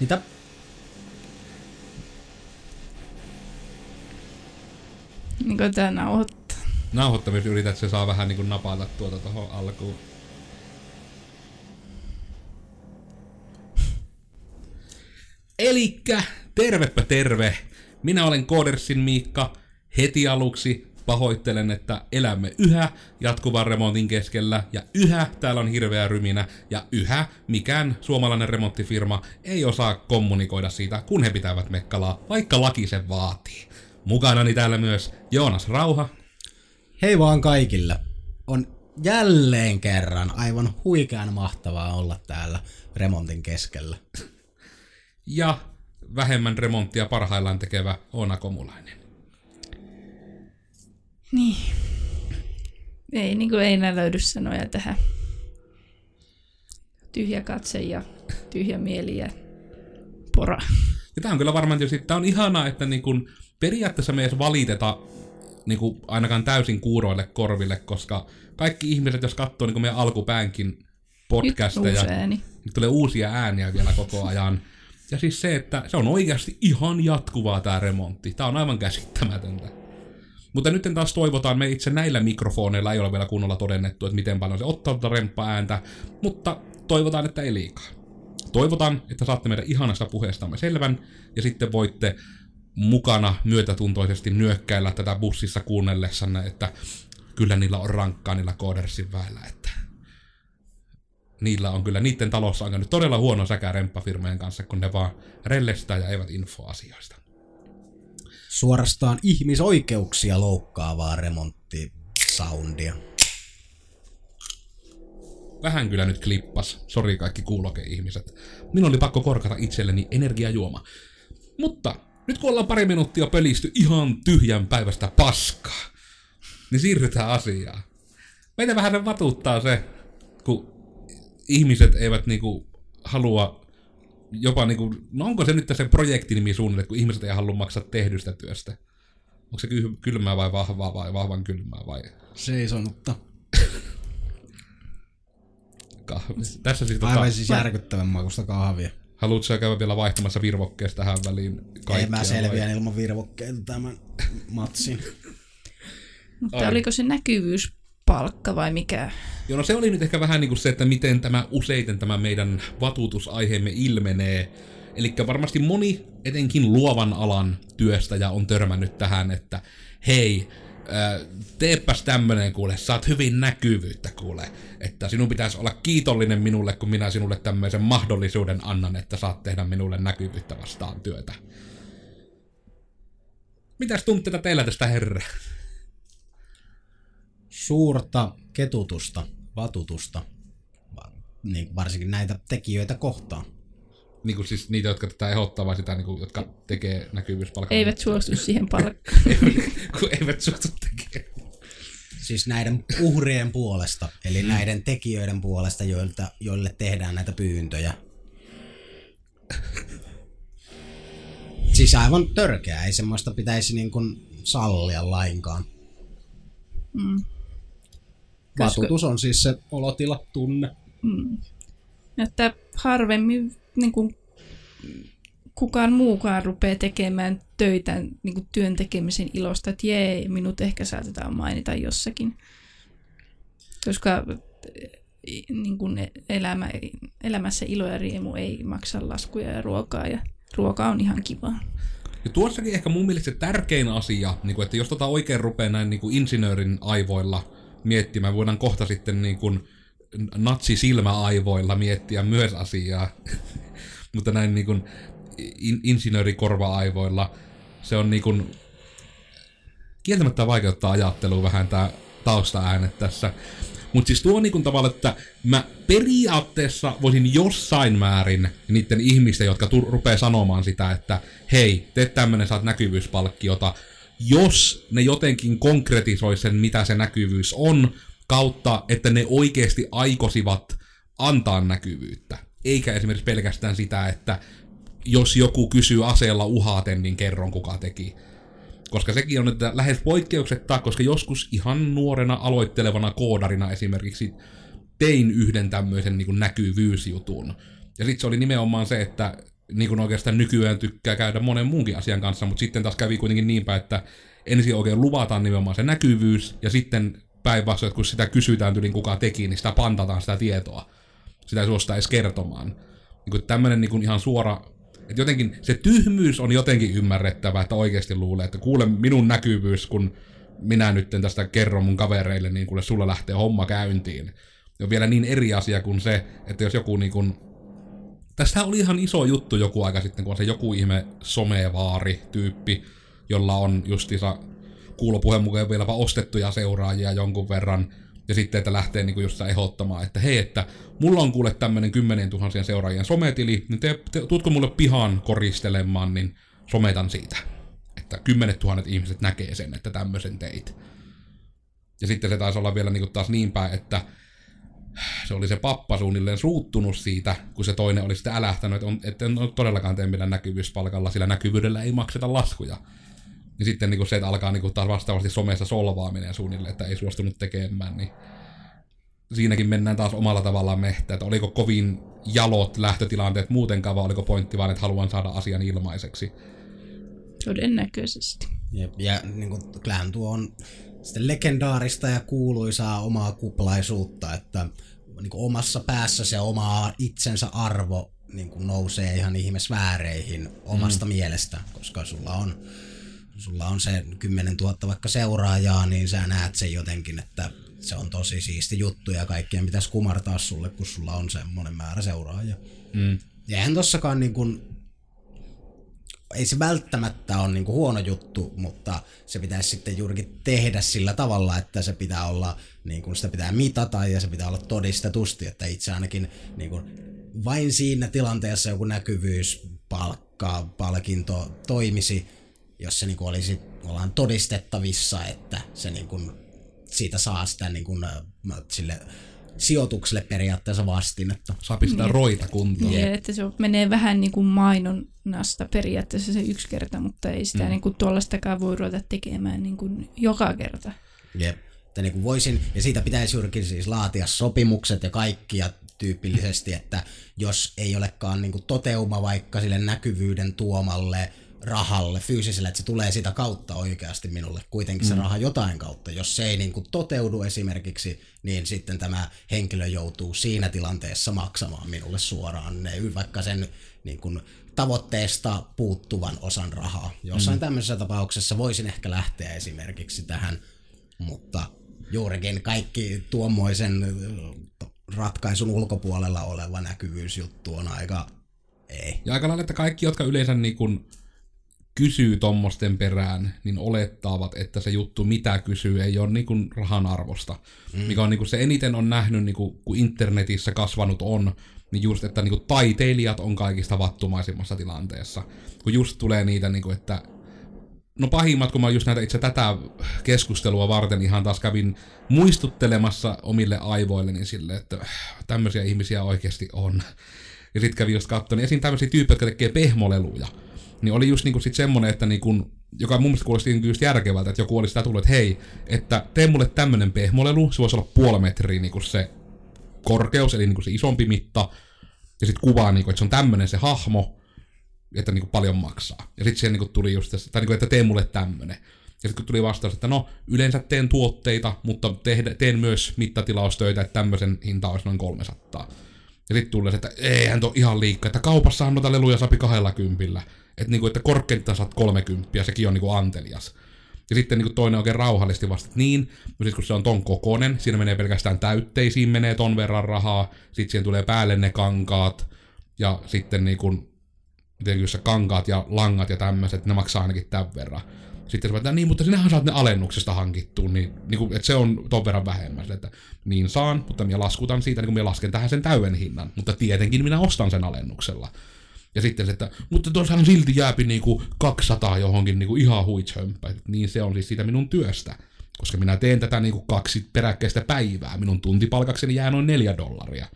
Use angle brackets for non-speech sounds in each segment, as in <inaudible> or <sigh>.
Mitä? Niin kuin tää nauhoittaa. Nauhoittamista yrität, että se saa vähän niin kuin napata tuota tuohon alkuun. Elikkä, tervepä terve. Minä olen Koodersin Miikka. Heti aluksi pahoittelen, että elämme yhä jatkuvan remontin keskellä ja yhä täällä on hirveä ryminä ja yhä mikään suomalainen remonttifirma ei osaa kommunikoida siitä, kun he pitävät mekkalaa, vaikka laki sen vaatii. Mukanani täällä myös Joonas Rauha. Hei vaan kaikille. On jälleen kerran aivan huikean mahtavaa olla täällä remontin keskellä. Ja vähemmän remonttia parhaillaan tekevä Oona Komulainen. Niin. Ei, niin kuin ei enää löydy sanoja tähän. Tyhjä katse ja tyhjä mieli ja pora. Ja tää on kyllä varmaan tietysti, tää on ihanaa, että niin kun periaatteessa me edes valiteta niin kuin ainakaan täysin kuuroille korville, koska kaikki ihmiset, jos katsoo niin kuin meidän alkupäänkin podcasteja, Nyt ääni. niin tulee uusia ääniä vielä koko ajan. Ja siis se, että se on oikeasti ihan jatkuvaa tämä remontti. Tämä on aivan käsittämätöntä. Mutta nyt taas toivotaan, me itse näillä mikrofoneilla ei ole vielä kunnolla todennettu, että miten paljon se ottaa tuota remppa-ääntä, mutta toivotaan, että ei liikaa. Toivotaan, että saatte meidän ihanasta puheestamme selvän, ja sitten voitte mukana myötätuntoisesti nyökkäillä tätä bussissa kuunnellessanne, että kyllä niillä on rankkaa niillä koodersin väellä, että niillä on kyllä, niiden talossa on nyt todella huono säkä remppafirmojen kanssa, kun ne vaan rellestää ja eivät infoasioista. Suorastaan ihmisoikeuksia loukkaavaa remonttisoundia. Vähän kyllä nyt klippas. Sori kaikki kuuloke-ihmiset. Minun oli pakko korkata itselleni energiajuoma. Mutta nyt kun ollaan pari minuuttia pölisty ihan tyhjän päivästä paskaa, niin siirrytään asiaan. Meitä vähän vatuuttaa se, kun ihmiset eivät niinku halua jopa niinku, no onko se nyt se projektinimi suunnilleen, kun ihmiset ei halua maksaa tehdystä työstä? Onko se ky- kylmää vai vahvaa vai vahvan kylmää vai Seisonutta. <laughs> kahvi? Tässä siis tota, Aivan siis järkyttävän makusta kahvia. haluatko sä käydä vielä vaihtamassa virvokkeesta tähän väliin kaikkia? Ei mä vai? selviän ilman virvokkeita tämän matsin. Mutta Ai. oliko se näkyvyyspalkka vai mikä? Joo, no se oli nyt ehkä vähän niin kuin se, että miten tämä useiten tämä meidän vatutusaiheemme ilmenee. Eli varmasti moni, etenkin luovan alan työstäjä on törmännyt tähän, että hei, teepäs tämmönen kuule, saat hyvin näkyvyyttä kuule, että sinun pitäisi olla kiitollinen minulle, kun minä sinulle tämmöisen mahdollisuuden annan, että saat tehdä minulle näkyvyyttä vastaan työtä. Mitäs tunteita teillä tästä herra? Suurta ketutusta, vatutusta, va- niin varsinkin näitä tekijöitä kohtaan. Niin kuin siis niitä, jotka tätä ehdottaa, vai sitä, niin kuin, jotka tekee näkyvyyspalkan. Eivät suostu <laughs> siihen palkkaan. kun eivät suostu tekemään. Siis näiden uhrien puolesta, eli näiden tekijöiden puolesta, joilta, joille tehdään näitä pyyntöjä. Siis aivan törkeää, ei semmoista pitäisi niin kuin sallia lainkaan. Mm. Koska- Vatutus on siis se olotila, tunne. Mm. Että harvemmin niin kuin, kukaan muukaan rupeaa tekemään töitä niin kuin työn tekemisen ilosta, että jee, minut ehkä saatetaan mainita jossakin. Koska niin kuin elämä, elämässä ilo ja riemu ei maksa laskuja ja ruokaa, ja ruoka on ihan kivaa. Ja tuossakin ehkä mun mielestä se tärkein asia, niin kuin, että jos tota oikein rupeaa näin niin kuin insinöörin aivoilla miettimään, voidaan kohta sitten niin kuin natsisilmäaivoilla miettiä myös asiaa, <laughs> mutta näin niin kuin in, insinöörikorva-aivoilla se on niin kuin kieltämättä vaikeuttaa ajattelua vähän tää taustaäänet tässä. Mutta siis tuo on niinku tavalla, että mä periaatteessa voisin jossain määrin niiden ihmisten, jotka tu- rupeaa sanomaan sitä, että hei, tee tämmönen, saat näkyvyyspalkkiota, jos ne jotenkin konkretisoi sen, mitä se näkyvyys on, kautta, että ne oikeasti aikosivat antaa näkyvyyttä. Eikä esimerkiksi pelkästään sitä, että jos joku kysyy aseella uhaten, niin kerron kuka teki. Koska sekin on, että lähes poikkeuksetta, koska joskus ihan nuorena aloittelevana koodarina esimerkiksi tein yhden tämmöisen niin näkyvyysjutun. Ja sitten se oli nimenomaan se, että niin kuin oikeastaan nykyään tykkää käydä monen muunkin asian kanssa, mutta sitten taas kävi kuitenkin niinpä, että ensin oikein luvataan nimenomaan se näkyvyys, ja sitten päinvastoin, kun sitä kysytään tyyliin kuka teki, niin sitä pantataan sitä tietoa. Sitä ei suosta edes kertomaan. Niin kuin tämmöinen niin kuin ihan suora, että jotenkin se tyhmyys on jotenkin ymmärrettävä, että oikeasti luulee, että kuule minun näkyvyys, kun minä nyt tästä kerron mun kavereille, niin kuule sulla lähtee homma käyntiin. Ja vielä niin eri asia kuin se, että jos joku niin kuin Tästä oli ihan iso juttu joku aika sitten, kun on se joku ihme somevaari-tyyppi, jolla on justiinsa kuulopuheen mukaan vieläpä ostettuja seuraajia jonkun verran, ja sitten, että lähtee niinku just ehdottamaan, että hei, että mulla on kuule tämmönen kymmenen tuhansien seuraajien sometili, niin te, te tuutko mulle pihaan koristelemaan, niin sometan siitä. Että kymmenet tuhannet ihmiset näkee sen, että tämmöisen teit. Ja sitten se taisi olla vielä niinku taas niin päin, että se oli se pappa suunnilleen suuttunut siitä, kun se toinen oli sitten älähtänyt, että, on, että en ole todellakaan tee millään näkyvyyspalkalla, sillä näkyvyydellä ei makseta laskuja. Niin sitten niin kuin se, että alkaa niin kuin taas vastaavasti somessa solvaaminen suunnilleen, että ei suostunut tekemään, niin siinäkin mennään taas omalla tavallaan mehtä, että oliko kovin jalot lähtötilanteet muutenkaan, vai oliko pointti vaan, että haluan saada asian ilmaiseksi. Todennäköisesti. Jep, ja niin kuin, kyllähän tuo on sitten legendaarista ja kuuluisaa omaa kuplaisuutta, että niin kuin omassa päässä se oma itsensä arvo niin kuin nousee ihan ihmisvääreihin omasta mm. mielestä, koska sulla on, sulla on se 10 000 vaikka seuraajaa, niin sä näet sen jotenkin, että se on tosi siisti juttu ja kaikkien pitäisi kumartaa sulle, kun sulla on semmoinen määrä seuraajia. Mm. Ja eihän tossakaan niin kuin, ei se välttämättä ole niinku huono juttu, mutta se pitäisi sitten juurikin tehdä sillä tavalla, että se pitää olla, niin kuin sitä pitää mitata ja se pitää olla todistetusti, että itse ainakin niin kuin, vain siinä tilanteessa joku näkyvyys, palkka, palkinto toimisi, jos se niin kuin olisi ollaan todistettavissa, että se niin kuin, siitä saa sitä niin kuin, sille sijoitukselle periaatteessa vastinetta. Saa pistää niin. roita kuntoon. Yeah, että se menee vähän niin kuin mainonnasta periaatteessa se yksi kerta, mutta ei sitä mm. niin kuin tuollaistakaan voi ruveta tekemään niin kuin joka kerta. Jep. Että niin kuin voisin, ja siitä pitäisi juurikin siis laatia sopimukset ja kaikkia tyypillisesti, että jos ei olekaan niin kuin toteuma vaikka sille näkyvyyden tuomalle rahalle fyysiselle, että se tulee sitä kautta oikeasti minulle kuitenkin se mm. raha jotain kautta. Jos se ei niin kuin toteudu esimerkiksi, niin sitten tämä henkilö joutuu siinä tilanteessa maksamaan minulle suoraan ne, vaikka sen niin kuin tavoitteesta puuttuvan osan rahaa. Jossain mm. tämmöisessä tapauksessa voisin ehkä lähteä esimerkiksi tähän, mutta juurikin kaikki tuommoisen ratkaisun ulkopuolella oleva näkyvyysjuttu on aika ei. Ja aika lailla, että kaikki, jotka yleensä niin kuin kysyy tommosten perään, niin olettavat, että se juttu, mitä kysyy, ei ole niin kuin rahan arvosta. Mm. Mikä on niin kuin se eniten on nähnyt, niin kuin, kun internetissä kasvanut on, niin just, että niin kuin taiteilijat on kaikista vattumaisimmassa tilanteessa. Kun just tulee niitä, niin kuin, että no pahimmat, kun mä just näitä itse tätä keskustelua varten ihan taas kävin muistuttelemassa omille aivoille, niin sille, että tämmöisiä ihmisiä oikeasti on. Ja sitten kävin just katsomaan, niin esim. tämmöisiä tyyppejä, jotka tekee pehmoleluja niin oli just niinku sit semmonen, että niinku, joka mun mielestä kuulosti niinku just järkevältä, että joku oli sitä tullut, että hei, että tee mulle tämmönen pehmolelu, se voisi olla puoli metriä niinku se korkeus, eli niinku se isompi mitta, ja sitten kuvaa, niinku, että se on tämmönen se hahmo, että niinku paljon maksaa. Ja sitten siihen niinku tuli just tässä, tai niinku, että tee mulle tämmönen. Ja sitten kun tuli vastaus, että no, yleensä teen tuotteita, mutta tehdä, teen myös mittatilaustöitä, että tämmöisen hinta olisi noin 300. Ja sitten tulee se, että eihän tuo ihan liikaa, että kaupassahan noita leluja sapi 20. Että, niin kuin, että korkeintaan saat 30, sekin on niin kuin antelias. Ja sitten niin kuin toinen oikein rauhallisesti vasta, että niin, no sit kun se on ton kokonen, siinä menee pelkästään täytteisiin, menee ton verran rahaa, sitten siihen tulee päälle ne kankaat, ja sitten niin kuin, tietenkin se kankaat ja langat ja tämmöiset, ne maksaa ainakin tämän verran. Sitten se että no niin, mutta sinähän saat ne alennuksesta hankittua, niin, niin kuin, että se on ton verran vähemmän. Sitten, että niin saan, mutta minä laskutan siitä, niin kuin minä lasken tähän sen täyden hinnan, mutta tietenkin minä ostan sen alennuksella. Ja sitten se, että, mutta tuossahan silti jääpi niinku 200 johonkin niinku ihan huitshömpä. Niin se on siis siitä minun työstä. Koska minä teen tätä niinku kaksi peräkkäistä päivää. Minun tuntipalkakseni jää noin neljä dollaria.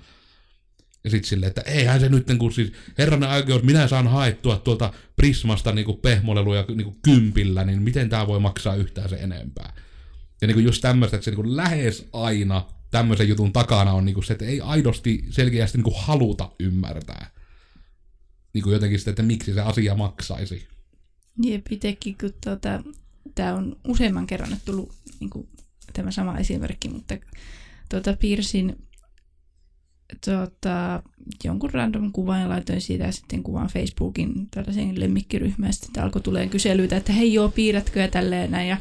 Ja sitten silleen, että eihän se nyt, kun siis herranen oikeus, minä saan haettua tuolta Prismasta niinku pehmoleluja niinku kympillä, niin miten tämä voi maksaa yhtään se enempää. Ja niinku just tämmöistä, että se niinku lähes aina tämmöisen jutun takana on niinku se, että ei aidosti selkeästi niinku haluta ymmärtää. Niin kuin jotenkin sitten, että miksi se asia maksaisi. Jep, itsekin, kun tuota, tämä on useamman kerran tullut niin kuin, tämä sama esimerkki, mutta tuota, piirsin tuota, jonkun random kuvan ja laitoin siitä sitten kuvan Facebookin tällaiseen lemmikkiryhmään. Sitten alkoi tulee kyselyitä, että hei joo, piirrätkö ja tälleen näin. Ja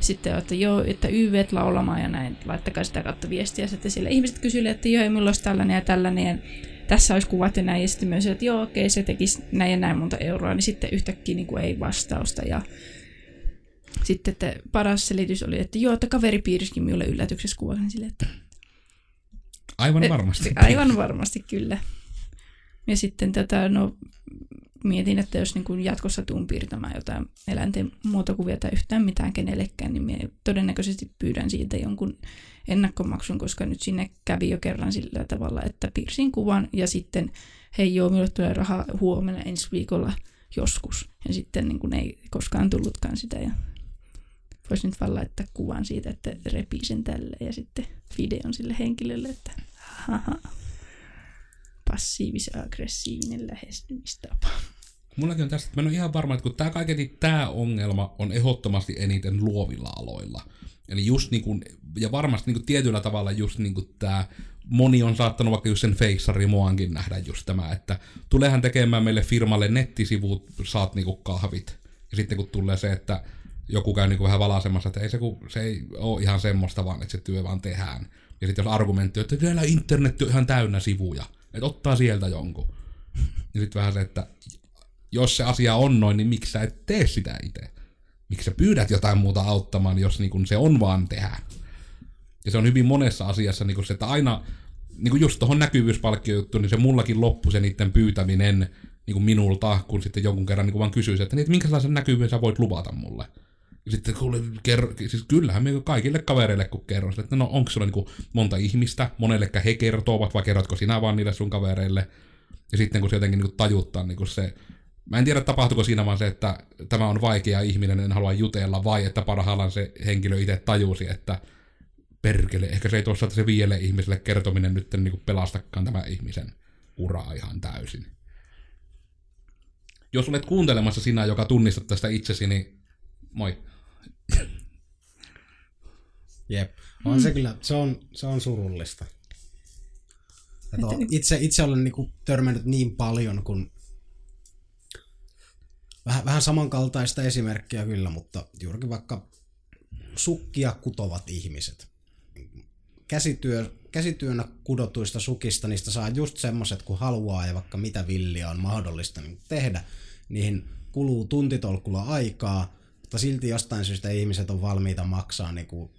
sitten, että joo, että YV laulamaan ja näin, laittakaa sitä kautta viestiä. Sitten sille ihmiset kysyivät, että joo, minulla olisi tällainen ja tällainen. Tässä olisi kuvat ja näin. Ja sitten myös, että joo, okei, se tekisi näin ja näin monta euroa. Niin sitten yhtäkkiä niin kuin ei vastausta. Ja sitten että paras selitys oli, että joo, että kaveri piirsikin minulle yllätyksessä kuvan. Niin sille, että Aivan varmasti. Aivan varmasti, kyllä. Ja sitten tätä, no mietin, että jos niin kuin jatkossa tuun piirtämään jotain eläinten muotokuvia tai yhtään mitään kenellekään, niin minä todennäköisesti pyydän siitä jonkun ennakkomaksun, koska nyt sinne kävi jo kerran sillä tavalla, että piirsin kuvan ja sitten hei joo, minulle tulee raha huomenna ensi viikolla joskus. Ja sitten niin kuin ei koskaan tullutkaan sitä ja voisi nyt vaan laittaa kuvan siitä, että repii sen tälle ja sitten videon sille henkilölle, että haha, passiivis-aggressiivinen lähestymistapa. Mullakin on tästä, että mä en ole ihan varma, että kun tämä kaiketi tämä ongelma on ehdottomasti eniten luovilla aloilla. Eli just niin kuin, ja varmasti niin kuin tietyllä tavalla just niin kuin tämä, moni on saattanut vaikka just sen feissari muankin nähdä just tämä, että tulehan tekemään meille firmalle nettisivut, saat niinku kahvit. Ja sitten kun tulee se, että joku käy niinku vähän valasemassa, että ei se, kun, se ei ole ihan semmoista vaan, että se työ vaan tehdään. Ja sitten jos argumentti että täällä internet on ihan täynnä sivuja, että ottaa sieltä jonkun. Ja sitten vähän se, että jos se asia on noin, niin miksi sä et tee sitä itse? Miksi sä pyydät jotain muuta auttamaan, jos niin kun se on vaan tehdä? Ja se on hyvin monessa asiassa niin se, että aina, niin kuin just tuohon näkyvyyspalkkiojuttuun, niin se mullakin loppui se niiden pyytäminen niin kuin minulta, kun sitten jonkun kerran niin kuin vaan kysyisi, että, niin, että minkälaisen näkyvyyden sä voit luvata mulle. Ja sitten kuule, kerro, siis kyllähän me kaikille kavereille kun kerron, että no onko sulla niin monta ihmistä, monellekä he kertovat, vai kerrotko sinä vaan niille sun kavereille. Ja sitten kun se jotenkin niin tajuttaa niin se, mä en tiedä tapahtuiko siinä vaan se, että tämä on vaikea ihminen, en halua jutella, vai että parhaillaan se henkilö itse tajusi, että perkele, ehkä se ei tuossa se viielle ihmiselle kertominen nyt niin kuin pelastakaan tämä ihmisen uraa ihan täysin. Jos olet kuuntelemassa sinä, joka tunnistat tästä itsesi, niin moi. Jep. On mm. se kyllä, se on, se on surullista. Et on, itse, itse olen niinku törmännyt niin paljon, kun vähän, vähän samankaltaista esimerkkiä kyllä, mutta juurikin vaikka sukkia kutovat ihmiset. Käsityö, käsityönä kudotuista sukista, niistä saa just semmoset, kun haluaa ja vaikka mitä villiä on mahdollista niin tehdä. Niihin kuluu tuntitolkulla aikaa, mutta silti jostain syystä ihmiset on valmiita maksaa niin kuin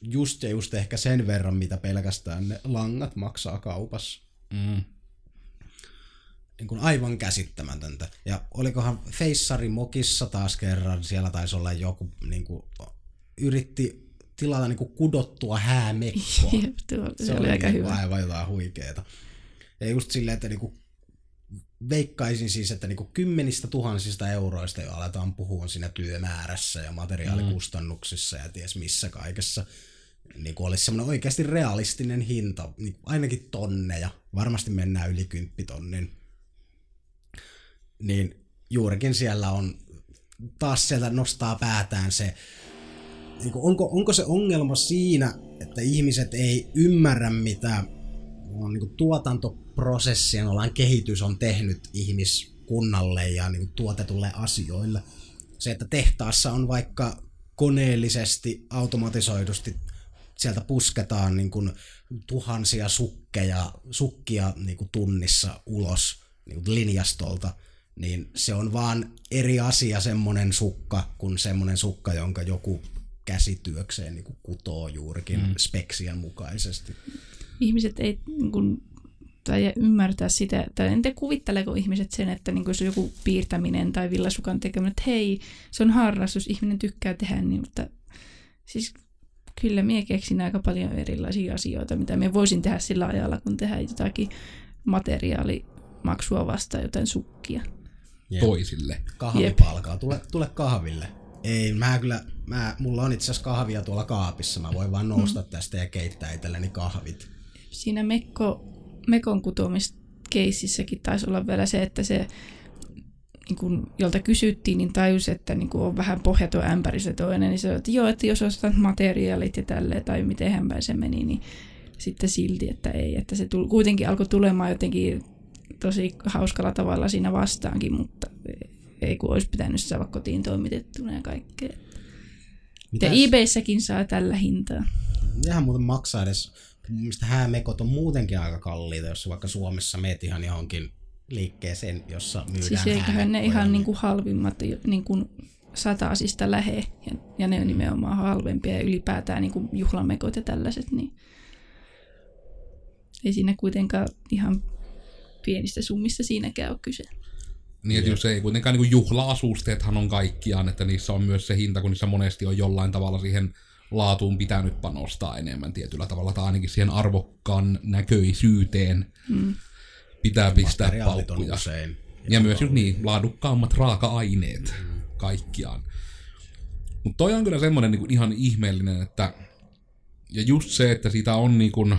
just ja just ehkä sen verran, mitä pelkästään ne langat maksaa kaupassa. Mm. Niin kuin aivan käsittämätöntä. Ja olikohan Feissari Mokissa taas kerran, siellä taisi olla joku, niin kuin, yritti tilata niin kuin kudottua häämekkoa. <laughs> Tuo, se, se oli aika niin hyvä. Aivan jotain huikeeta. Ja just silleen, että niin kuin veikkaisin siis, että niinku kymmenistä tuhansista euroista jo aletaan puhua siinä työmäärässä ja materiaalikustannuksissa ja ties missä kaikessa. Niin kuin olisi semmoinen oikeasti realistinen hinta, niin ainakin tonneja, varmasti mennään yli kymppitonnin. Niin juurikin siellä on, taas sieltä nostaa päätään se, niin kuin onko, onko se ongelma siinä, että ihmiset ei ymmärrä mitä on niin tuotantoprosessien ollaan kehitys on tehnyt ihmiskunnalle ja niin tuotetulle asioille. Se, että tehtaassa on vaikka koneellisesti, automatisoidusti sieltä pusketaan niin kuin tuhansia sukkeja, sukkia niin kuin tunnissa ulos niin kuin linjastolta, niin se on vaan eri asia semmonen sukka kuin semmonen sukka, jonka joku käsityökseen niin kuin kutoo juurikin mm. speksien mukaisesti ihmiset ei niin kuin, tai ymmärtää sitä, tai en tiedä kuvitteleeko ihmiset sen, että niin kuin jos on joku piirtäminen tai villasukan tekeminen, että hei, se on harrastus, ihminen tykkää tehdä, niin, mutta siis kyllä minä keksin aika paljon erilaisia asioita, mitä minä voisin tehdä sillä ajalla, kun tehdään jotakin materiaalimaksua vastaan, jotain sukkia. Jep. Toisille. Kahvipalkaa, tule, tule kahville. Ei, mä kyllä, mä, mulla on itse asiassa kahvia tuolla kaapissa, mä voin vaan nousta mm. tästä ja keittää itselleni kahvit siinä Mekko, Mekon kutomista keississäkin taisi olla vielä se, että se niin kun, jolta kysyttiin, niin tajus, että niin kun on vähän pohjaton ämpäri se toinen, niin se että joo, että jos ostat materiaalit ja tälleen, tai miten päin se meni, niin sitten silti, että ei, että se tuli, kuitenkin alkoi tulemaan jotenkin tosi hauskalla tavalla siinä vastaankin, mutta ei kun olisi pitänyt saada kotiin toimitettuna ja kaikkea. Ja eBayssäkin saa tällä hintaa. Ihan muuten maksaa edes, mistä häämekot on muutenkin aika kalliita, jos vaikka Suomessa meet ihan johonkin liikkeeseen, jossa myydään Siis eiköhän ne ihan niin kuin halvimmat niin kuin sataasista lähe, ja, ja ne on nimenomaan halvempia ja ylipäätään niin kuin juhlamekot ja tällaiset, niin ei siinä kuitenkaan ihan pienistä summista siinäkään ole kyse. Niin, että jos ei kuitenkaan niin juhla-asusteethan on kaikkiaan, että niissä on myös se hinta, kun niissä monesti on jollain tavalla siihen laatuun pitänyt panostaa enemmän tietyllä tavalla, tai ainakin siihen arvokkaan näköisyyteen mm. pitää pistää paukkuja. Usein. Ja myös just niin, laadukkaammat raaka-aineet mm. kaikkiaan. Mutta toi on kyllä semmoinen niin ihan ihmeellinen, että ja just se, että siitä on niin kuin,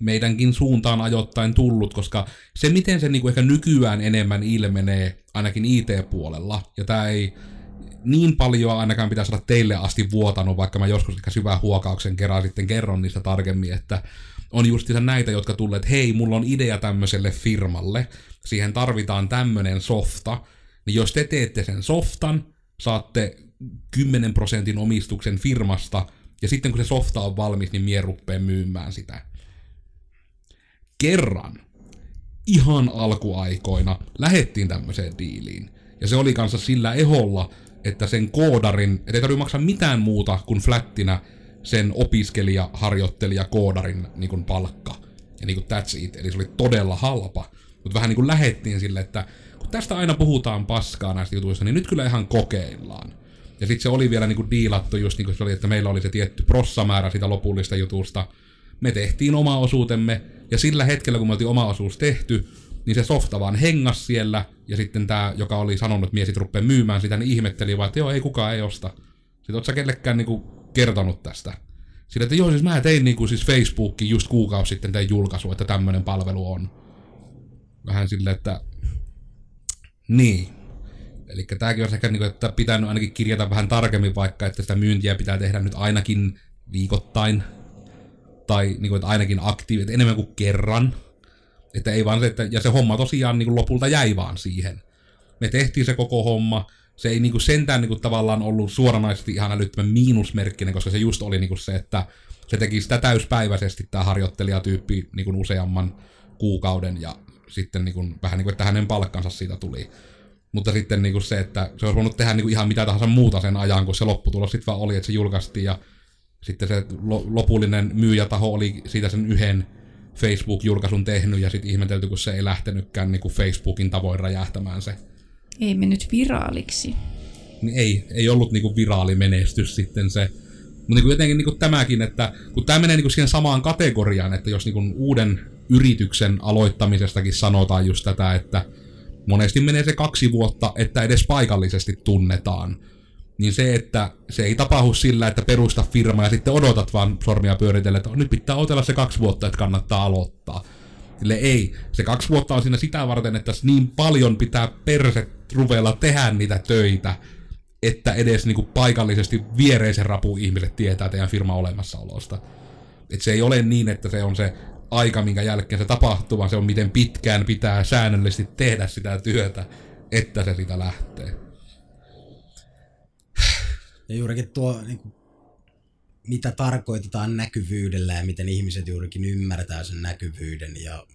meidänkin suuntaan ajoittain tullut, koska se, miten se niin kuin ehkä nykyään enemmän ilmenee, ainakin IT-puolella, ja tämä ei niin paljon ainakaan pitäisi olla teille asti vuotanut, vaikka mä joskus ehkä syvän huokauksen kerran sitten kerron niistä tarkemmin, että on just näitä, jotka tulee, että hei, mulla on idea tämmöiselle firmalle, siihen tarvitaan tämmöinen softa, niin jos te teette sen softan, saatte 10 prosentin omistuksen firmasta, ja sitten kun se softa on valmis, niin mie myymään sitä kerran ihan alkuaikoina lähettiin tämmöiseen diiliin. Ja se oli kanssa sillä eholla, että sen koodarin, että ei tarvitse maksaa mitään muuta kuin flättinä sen opiskelija, harjoittelija, koodarin niin kuin palkka. Ja niin kuin that's it. Eli se oli todella halpa. Mutta vähän niin kuin lähettiin sille, että kun tästä aina puhutaan paskaa näistä jutuista, niin nyt kyllä ihan kokeillaan. Ja sitten se oli vielä niin kuin diilattu just niin kuin se oli, että meillä oli se tietty prossamäärä sitä lopullista jutusta. Me tehtiin oma osuutemme, ja sillä hetkellä, kun me oltiin oma osuus tehty, niin se softa vaan hengas siellä, ja sitten tämä, joka oli sanonut, että miesit rupeaa myymään sitä, niin ihmetteli vaan, että joo, ei kukaan ei osta. Sitten oot sä kellekään niinku kertonut tästä. Sillä, että joo, siis mä tein niinku siis Facebookiin just kuukausi sitten tein julkaisu, että tämmöinen palvelu on. Vähän silleen, että niin. Eli tämäkin olisi ehkä, niinku, että pitänyt ainakin kirjata vähän tarkemmin vaikka, että sitä myyntiä pitää tehdä nyt ainakin viikoittain tai niin kuin, että ainakin aktiivisesti, enemmän kuin kerran. Että ei vaan että, ja se homma tosiaan niin kuin lopulta jäi vaan siihen. Me tehtiin se koko homma, se ei niin kuin sentään niin kuin tavallaan ollut suoranaisesti ihan älyttömän miinusmerkkinen, koska se just oli niin kuin se, että se teki sitä täyspäiväisesti tämä harjoittelijatyyppi niin kuin useamman kuukauden ja sitten niin kuin, vähän niin kuin, että hänen palkkansa siitä tuli. Mutta sitten niin kuin se, että se olisi voinut tehdä niin kuin ihan mitä tahansa muuta sen ajan, kun se lopputulos sitten vaan oli, että se julkaistiin ja sitten se lopullinen myyjätaho oli siitä sen yhden Facebook-julkaisun tehnyt ja sitten ihmetelty, kun se ei lähtenytkään niin kuin Facebookin tavoin räjähtämään se. Ei mennyt viraaliksi. Niin ei, ei ollut niin kuin viraali menestys sitten se. Mutta niin jotenkin niin kuin tämäkin, että kun tämä menee niin kuin siihen samaan kategoriaan, että jos niin kuin uuden yrityksen aloittamisestakin sanotaan just tätä, että monesti menee se kaksi vuotta, että edes paikallisesti tunnetaan niin se, että se ei tapahdu sillä, että perusta firma ja sitten odotat vaan sormia pyöritellä, että nyt pitää odotella se kaksi vuotta, että kannattaa aloittaa. Sille ei. Se kaksi vuotta on siinä sitä varten, että niin paljon pitää perse ruvella tehdä niitä töitä, että edes niinku paikallisesti viereisen rapu ihmiset tietää teidän firman olemassaolosta. Et se ei ole niin, että se on se aika, minkä jälkeen se tapahtuu, vaan se on miten pitkään pitää säännöllisesti tehdä sitä työtä, että se sitä lähtee. Ja juurikin tuo, niin kuin, mitä tarkoitetaan näkyvyydellä ja miten ihmiset juurikin ymmärtää sen näkyvyyden ja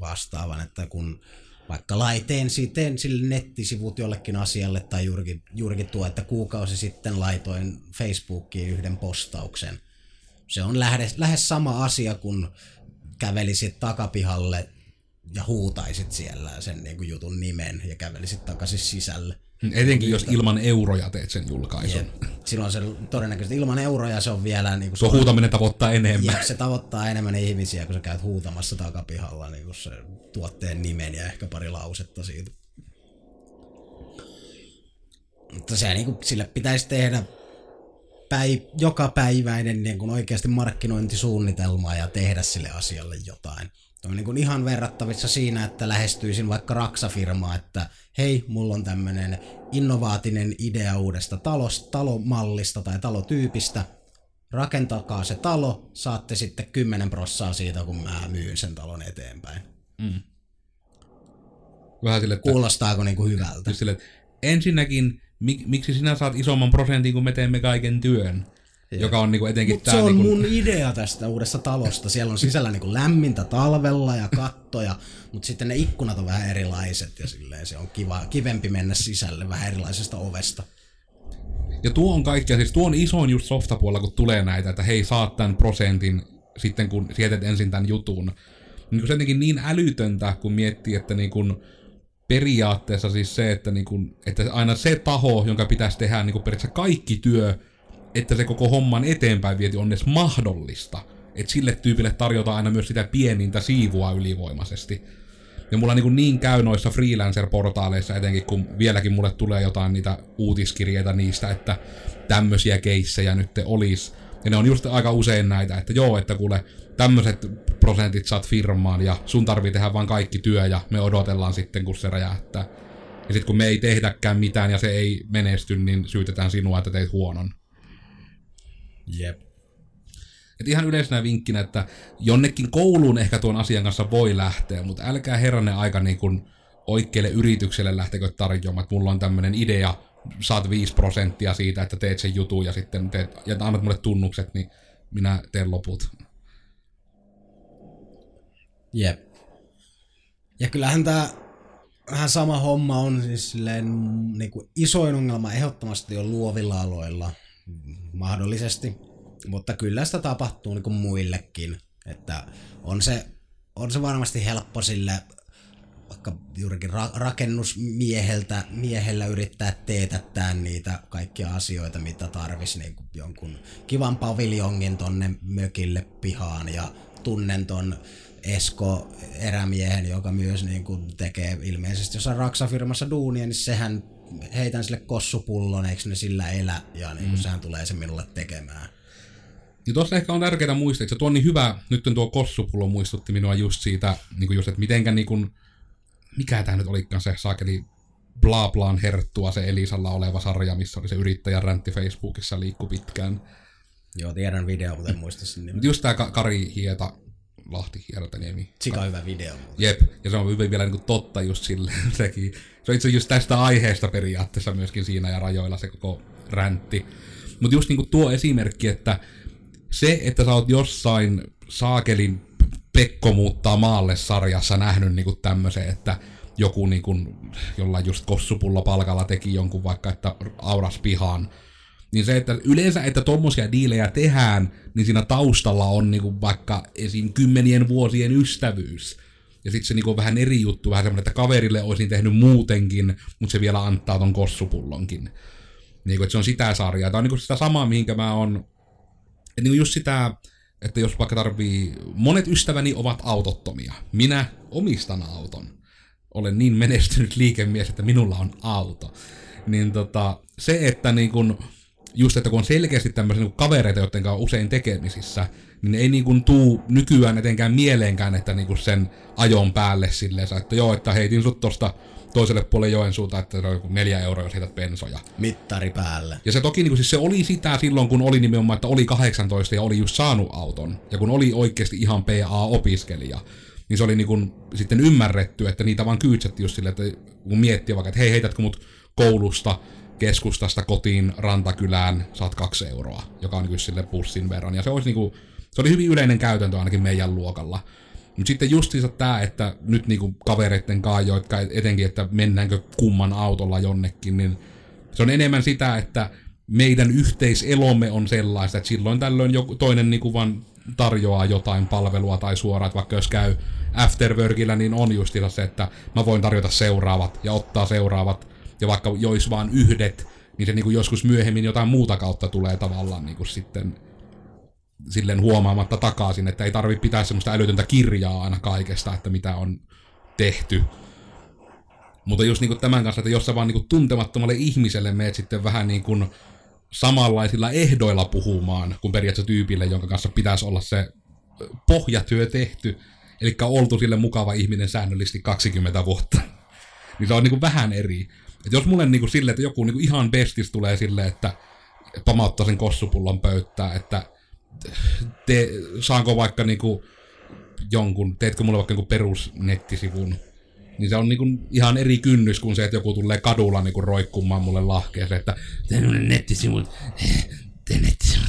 vastaavan, että kun vaikka laiteen teen sille nettisivut jollekin asialle tai juurikin, juurikin tuo, että kuukausi sitten laitoin Facebookiin yhden postauksen. Se on lähes, lähes sama asia, kun kävelisit takapihalle ja huutaisit siellä sen niin kuin jutun nimen ja kävelisit takaisin sisälle. Etenkin jos ilman euroja teet sen julkaisun. Jep. Silloin se todennäköisesti ilman euroja se on vielä... Niin kuin Tuo huutaminen tavoittaa enemmän. Jep, se tavoittaa enemmän ihmisiä, kun sä käyt huutamassa takapihalla niin kuin se tuotteen nimen ja ehkä pari lausetta siitä. Mutta se, niin kuin, sille pitäisi tehdä päiv- joka päiväinen niin kuin oikeasti markkinointisuunnitelma ja tehdä sille asialle jotain. On niin kuin ihan verrattavissa siinä, että lähestyisin vaikka Raksa-firmaa, että hei, mulla on tämmöinen innovaatinen idea uudesta talosta, talomallista tai talotyypistä, rakentakaa se talo, saatte sitten 10 prossaa siitä, kun mä myyn sen talon eteenpäin. Mm. Vähän sille, että, Kuulostaako niin kuin hyvältä? sille, että ensinnäkin, mik, miksi sinä saat isomman prosentin, kun me teemme kaiken työn? Jep. Joka on niinku etenkin Mutta tää se on niinku, mun idea tästä uudesta talosta. Siellä on sisällä niinku lämmintä talvella ja kattoja, mutta sitten ne ikkunat on vähän erilaiset ja silleen se on kiva, kivempi mennä sisälle vähän erilaisesta ovesta. Ja tuo on kaikkea, siis tuo on isoin just softapuolella, kun tulee näitä, että hei, saat tämän prosentin sitten, kun sietät ensin tämän jutun. Niin se jotenkin niin älytöntä, kun miettii, että niin kuin periaatteessa siis se, että, niin kuin, että aina se taho, jonka pitäisi tehdä niin periaatteessa kaikki työ, että se koko homman eteenpäin vieti on edes mahdollista. Että sille tyypille tarjotaan aina myös sitä pienintä siivua ylivoimaisesti. Ja mulla niin, niin käy noissa freelancer-portaaleissa etenkin, kun vieläkin mulle tulee jotain niitä uutiskirjeitä niistä, että tämmöisiä keissejä nyt olisi. Ja ne on just aika usein näitä, että joo, että kuule, tämmöiset prosentit saat firmaan ja sun tarvii tehdä vaan kaikki työ ja me odotellaan sitten, kun se räjähtää. Ja sitten kun me ei tehdäkään mitään ja se ei menesty, niin syytetään sinua, että teit huonon. Jep. Et ihan yleisenä vinkkinä, että jonnekin kouluun ehkä tuon asian kanssa voi lähteä, mutta älkää herranne aika niin kuin oikealle yritykselle lähtekö tarjoamaan, että mulla on tämmöinen idea, saat 5 prosenttia siitä, että teet sen jutun ja sitten teet, ja annat mulle tunnukset, niin minä teen loput. Jep. Ja kyllähän tämä vähän sama homma on siis silleen, niin kuin isoin ongelma ehdottomasti on luovilla aloilla mahdollisesti, mutta kyllä sitä tapahtuu niin kuin muillekin, että on se, on se varmasti helppo sille vaikka juurikin ra- rakennusmieheltä miehellä yrittää teetättää niitä kaikkia asioita, mitä tarvisi niin kuin jonkun kivan paviljongin tonne mökille pihaan ja tunnen ton Esko erämiehen, joka myös niin kuin tekee ilmeisesti jossain Raksa-firmassa duunia, niin sehän heitän sille kossupullon, eikö ne sillä elä, ja niin kuin mm. sehän tulee se minulle tekemään. Ja tuossa ehkä on tärkeää muistaa, että se tuo on niin hyvä, nyt tuo kossupullo muistutti minua just siitä, niin kuin just, että mitenkä niin kuin, mikä tämä nyt olikaan se saakeli bla blaan herttua se Elisalla oleva sarja, missä oli se yrittäjän räntti Facebookissa liikku pitkään. Joo, tiedän video, mutta en muista sen nimen. Just tää Kari Hieta, Lahti Hierotaniemi. Sika hyvä video. Jep, ja se on vielä niin kuin totta just silleen sekin. <laughs> Se on itse just tästä aiheesta periaatteessa myöskin siinä ja rajoilla se koko räntti. Mutta just niin kuin tuo esimerkki, että se, että sä oot jossain saakelin Pekko muuttaa maalle sarjassa nähnyt niin kuin tämmöisen, että joku niin kuin, jollain just kossupulla palkalla teki jonkun vaikka, että auras pihaan, niin se, että yleensä, että tommosia diilejä tehdään, niin siinä taustalla on niinku vaikka esim. kymmenien vuosien ystävyys. Ja sitten se niinku on vähän eri juttu, vähän semmoinen, että kaverille olisin tehnyt muutenkin, mutta se vielä antaa ton kossupullonkin. Niinku, että se on sitä sarjaa. Tämä on niinku sitä samaa, mihinkä mä on... Että niinku just sitä, että jos vaikka tarvii... Monet ystäväni ovat autottomia. Minä omistan auton. Olen niin menestynyt liikemies, että minulla on auto. Niin tota, se, että niin kun, just, että kun on selkeästi tämmöisiä niin kavereita, joiden kanssa on usein tekemisissä, niin ei niin kuin tuu nykyään etenkään mieleenkään, että niin kuin sen ajon päälle silleen, että joo, että heitin sut tosta toiselle puolelle Joensuuta, että se on joku neljä euroa, jos heität bensoja. Mittari päälle. Ja se toki niin kuin, siis se oli sitä silloin, kun oli nimenomaan, että oli 18 ja oli just saanut auton. Ja kun oli oikeasti ihan PA-opiskelija, niin se oli niin kuin, sitten ymmärretty, että niitä vaan kyytsätti just silleen, että kun miettii vaikka, että hei, heitätkö mut koulusta keskustasta kotiin rantakylään saat kaksi euroa, joka on niin sille bussin verran. Ja se, olisi niin kuin, se oli hyvin yleinen käytäntö ainakin meidän luokalla. Mutta sitten justiinsa tämä, että nyt niinku kavereitten kanssa, jotka etenkin, että mennäänkö kumman autolla jonnekin, niin se on enemmän sitä, että meidän yhteiselomme on sellaista, että silloin tällöin joku toinen niinku vaan tarjoaa jotain palvelua tai suoraan, vaikka jos käy afterworkillä, niin on justiinsa se, että mä voin tarjota seuraavat ja ottaa seuraavat ja vaikka jois vaan yhdet, niin se niinku joskus myöhemmin jotain muuta kautta tulee tavallaan niinku sitten silleen huomaamatta takaisin, että ei tarvi pitää semmoista älytöntä kirjaa aina kaikesta, että mitä on tehty. Mutta just niinku tämän kanssa, että jos sä vaan niinku tuntemattomalle ihmiselle meet sitten vähän niin kuin samanlaisilla ehdoilla puhumaan kuin periaatteessa tyypille, jonka kanssa pitäisi olla se pohjatyö tehty, eli oltu sille mukava ihminen säännöllisesti 20 vuotta. <laughs> niin se on niinku vähän eri. Et jos mulle niinku sille, että joku niinku ihan bestis tulee silleen, että pamauttaa sen kossupullon pöyttää, että te, saanko vaikka niinku jonkun, teetkö mulle vaikka jonkun perusnettisivun, niin se on niinku ihan eri kynnys kuin se, että joku tulee kadulla niinku roikkumaan mulle lahkeeseen, että tee mulle nettisivut, tee nettisivut.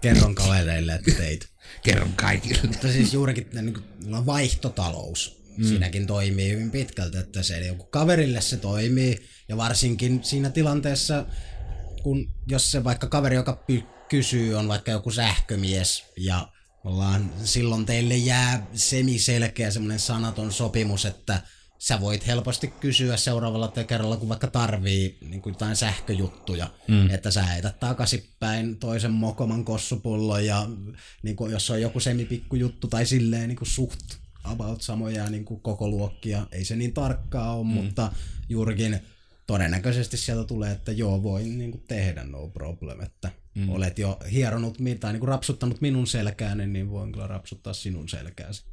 Kerron kavereille, että teit. Kerron kaikille. Mutta siis juurikin niin kuin, on vaihtotalous. Mm. Siinäkin toimii hyvin pitkälti, että se joku kaverille se toimii. Ja varsinkin siinä tilanteessa, kun jos se vaikka kaveri, joka py- kysyy, on vaikka joku sähkömies ja ollaan, silloin teille jää semiselkeä semmoinen sanaton sopimus, että sä voit helposti kysyä seuraavalla kerralla, kun vaikka tarvii niin kuin jotain sähköjuttuja, mm. että sä heität takaisinpäin toisen mokoman kossupullon ja niin kuin, jos on joku semipikku juttu tai silleen niin kuin suht about samoja niin kuin koko luokkia, ei se niin tarkkaa ole, mm. mutta juurikin todennäköisesti sieltä tulee, että joo, voin niin kuin tehdä no problem, että mm. olet jo hieronut tai niin kuin rapsuttanut minun selkääni, niin voin kyllä rapsuttaa sinun selkääsi.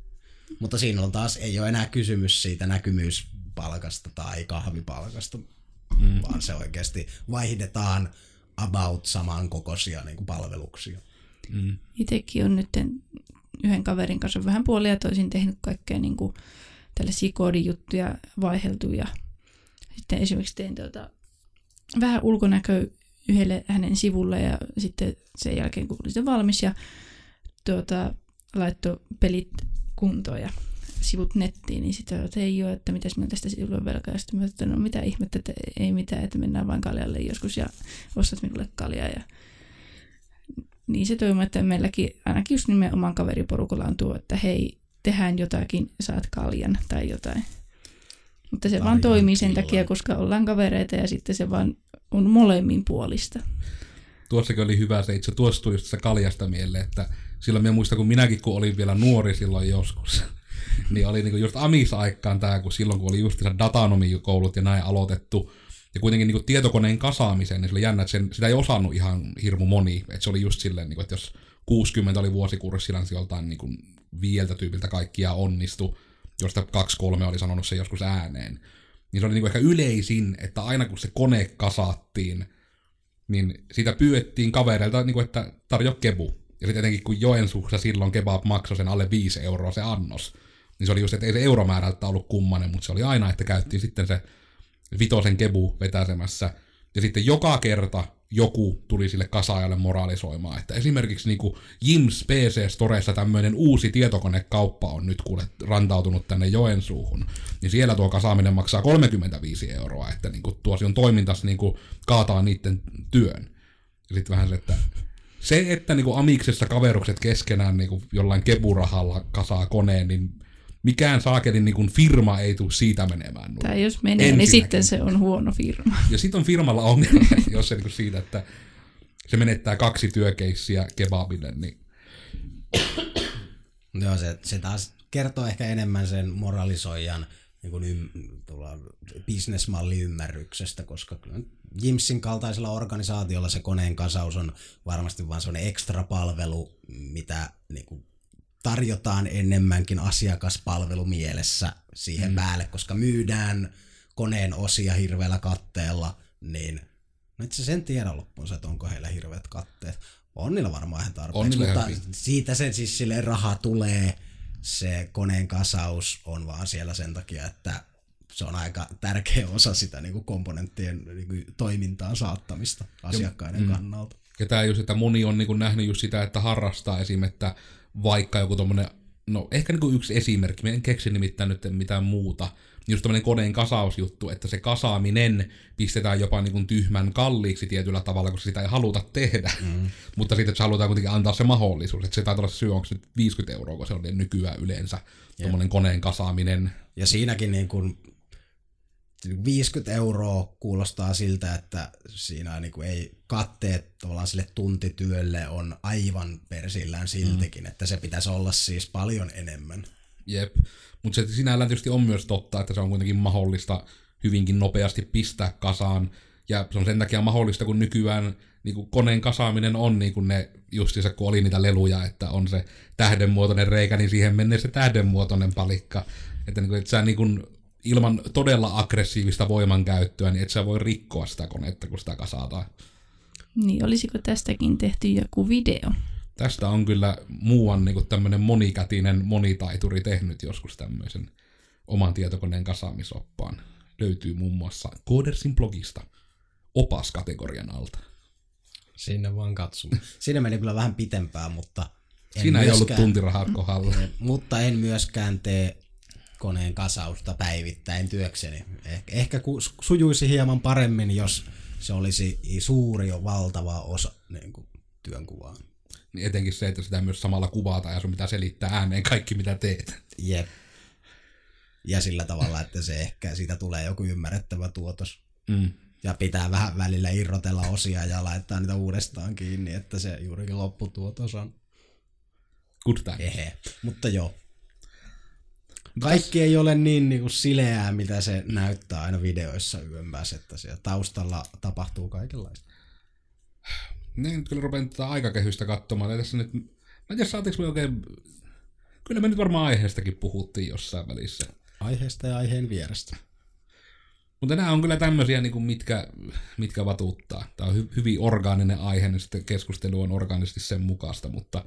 Mutta siinä on taas, ei ole enää kysymys siitä näkymyyspalkasta tai kahvipalkasta, mm. vaan se oikeasti vaihdetaan about samankokoisia niin kuin palveluksia. Mm. Itsekin on nyt yhden kaverin kanssa vähän puolia toisin tehnyt kaikkea niin kuin tällaisia koodijuttuja vaiheltu ja sitten esimerkiksi tein tuota, vähän ulkonäkö yhdelle hänen sivulle ja sitten sen jälkeen kun oli se valmis ja tuota, laittoi pelit kuntoon ja sivut nettiin, niin sitten että ei ole, että mitäs meillä tästä sivulla velkaa. Ja sitten että no mitä ihmettä, että ei mitään, että mennään vain kaljalle joskus ja ostat minulle kaljaa. Ja niin se toimii, että meilläkin ainakin just nimenomaan kaveriporukalla on tuo, että hei, tehdään jotakin, saat kaljan tai jotain. Mutta se Aivan vaan toimii sen kyllä. takia, koska ollaan kavereita ja sitten se vaan on molemmin puolista. Tuossakin oli hyvä se itse, tuossa tuli just kaljasta mieleen, että silloin minä muistan, kun minäkin kun olin vielä nuori silloin joskus, <laughs> niin oli niinku just Amis-aikaan tämä, kun silloin kun oli just datanomikoulut ja näin aloitettu, ja kuitenkin niin tietokoneen kasaamiseen, niin se oli jännä, että sen, sitä ei osannut ihan hirmu moni. Että se oli just silleen, niin kuin, että jos 60 oli vuosikurssilla, niin joltain niin kuin viieltä tyypiltä kaikkia onnistu, josta kaksi kolme oli sanonut se joskus ääneen. Niin se oli niin kuin ehkä yleisin, että aina kun se kone kasattiin, niin sitä pyydettiin kavereilta, niin kuin, että tarjo kebu. Ja sitten etenkin kun Joensuussa silloin kebab maksoi sen alle 5 euroa se annos, niin se oli just, että ei se euromäärältä ollut kummanen, mutta se oli aina, että käyttiin sitten se vitosen kebu vetäsemässä. Ja sitten joka kerta joku tuli sille kasaajalle moraalisoimaan, että esimerkiksi niin kuin Jims PC Storessa tämmöinen uusi tietokonekauppa on nyt kuule rantautunut tänne Joensuuhun, niin siellä tuo kasaaminen maksaa 35 euroa, että niin kuin tuosi on toimintassa niin kuin kaataa niiden työn. Ja sitten vähän se, että se, että niin kuin Amiksessa kaverukset keskenään niin kuin jollain keburahalla kasaa koneen, niin mikään saakelin niin kuin firma ei tule siitä menemään. Tai jos menee, niin sitten se on huono firma. <laughs> Ja sitten on firmalla ongelma, <laughs> jos se niin kuin siitä, että se menettää kaksi työkeissiä kebabille, niin... <coughs> Joo, se, se taas kertoo ehkä enemmän sen moralisoijan niin kuin ym, bisnesmalliymmärryksestä, koska Jimsin kaltaisella organisaatiolla se koneen kasaus on varmasti vain sellainen ekstra palvelu, mitä niin kuin tarjotaan enemmänkin asiakaspalvelu mielessä siihen mm. päälle, koska myydään koneen osia hirveällä katteella, niin no itse sen tiedä loppuun, että onko heillä hirveät katteet. On niillä varmaan ihan tarpeeksi, mutta hyvin. siitä se siis sille raha tulee, se koneen kasaus on vaan siellä sen takia, että se on aika tärkeä osa sitä niin kuin komponenttien niin kuin toimintaan saattamista asiakkaiden ja, mm. kannalta. Ja tämä just, että moni on niin kuin nähnyt just sitä, että harrastaa esim. että vaikka joku tommonen, no ehkä niin kuin yksi esimerkki, en keksi nimittäin nyt mitään muuta, just tämmöinen koneen kasausjuttu, että se kasaaminen pistetään jopa niin kuin tyhmän kalliiksi tietyllä tavalla, koska sitä ei haluta tehdä. Mm. <laughs> Mutta sitten se halutaan kuitenkin antaa se mahdollisuus, että se taitaa olla se syy, onko nyt 50 euroa, kun se on nykyään yleensä, tuommoinen koneen kasaaminen. Ja siinäkin niin kuin 50 euroa kuulostaa siltä, että siinä niin kuin ei katteet tavallaan sille tuntityölle on aivan persillään siltikin, mm. että se pitäisi olla siis paljon enemmän. Jep, mutta se sinällään tietysti on myös totta, että se on kuitenkin mahdollista hyvinkin nopeasti pistää kasaan, ja se on sen takia mahdollista, kun nykyään niin kuin koneen kasaaminen on niin kuin ne justiinsa, kun oli niitä leluja, että on se tähdenmuotoinen reikä, niin siihen menee se tähdenmuotoinen palikka. Että, niin kuin, että sä niin kuin, ilman todella aggressiivista voimankäyttöä, niin et sä voi rikkoa sitä konetta, kun sitä kasataan. Niin, olisiko tästäkin tehty joku video? Tästä on kyllä muuan niin tämmöinen monikätinen monitaituri tehnyt joskus tämmöisen oman tietokoneen kasaamisoppaan. Löytyy muun muassa Codersin blogista opas-kategorian alta. Sinne vaan katsomaan. <laughs> Siinä meni kyllä vähän pitempään, mutta... En Siinä ei ollut tuntirahat kohdalla. <laughs> Mutta en myöskään tee koneen kasausta päivittäin työkseni. Eh- ehkä sujuisi hieman paremmin, jos se olisi suuri ja valtava osa niin kuin, työnkuvaa. Niin etenkin se, että sitä myös samalla kuvataan ja sun pitää selittää ääneen kaikki, mitä teet. Jep. Ja sillä tavalla, että se ehkä siitä tulee joku ymmärrettävä tuotos. Mm. Ja pitää vähän välillä irrotella osia ja laittaa niitä uudestaan kiinni, että se juurikin lopputuotos on. Good time. Ehe. Mutta joo, kaikki ei ole niin, niin kuin sileää, mitä se näyttää aina videoissa yömpäs, että siellä taustalla tapahtuu kaikenlaista. Niin, kyllä rupean tätä aikakehystä katsomaan. Tässä nyt, mä en tiedä, saatiinko me oikein... Kyllä me nyt varmaan aiheestakin puhuttiin jossain välissä. Aiheesta ja aiheen vierestä. Mutta nämä on kyllä tämmöisiä, niin kuin mitkä, mitkä vatuuttaa. Tämä on hy- hyvin orgaaninen aihe, niin sitten keskustelu on orgaanisesti sen mukaista, mutta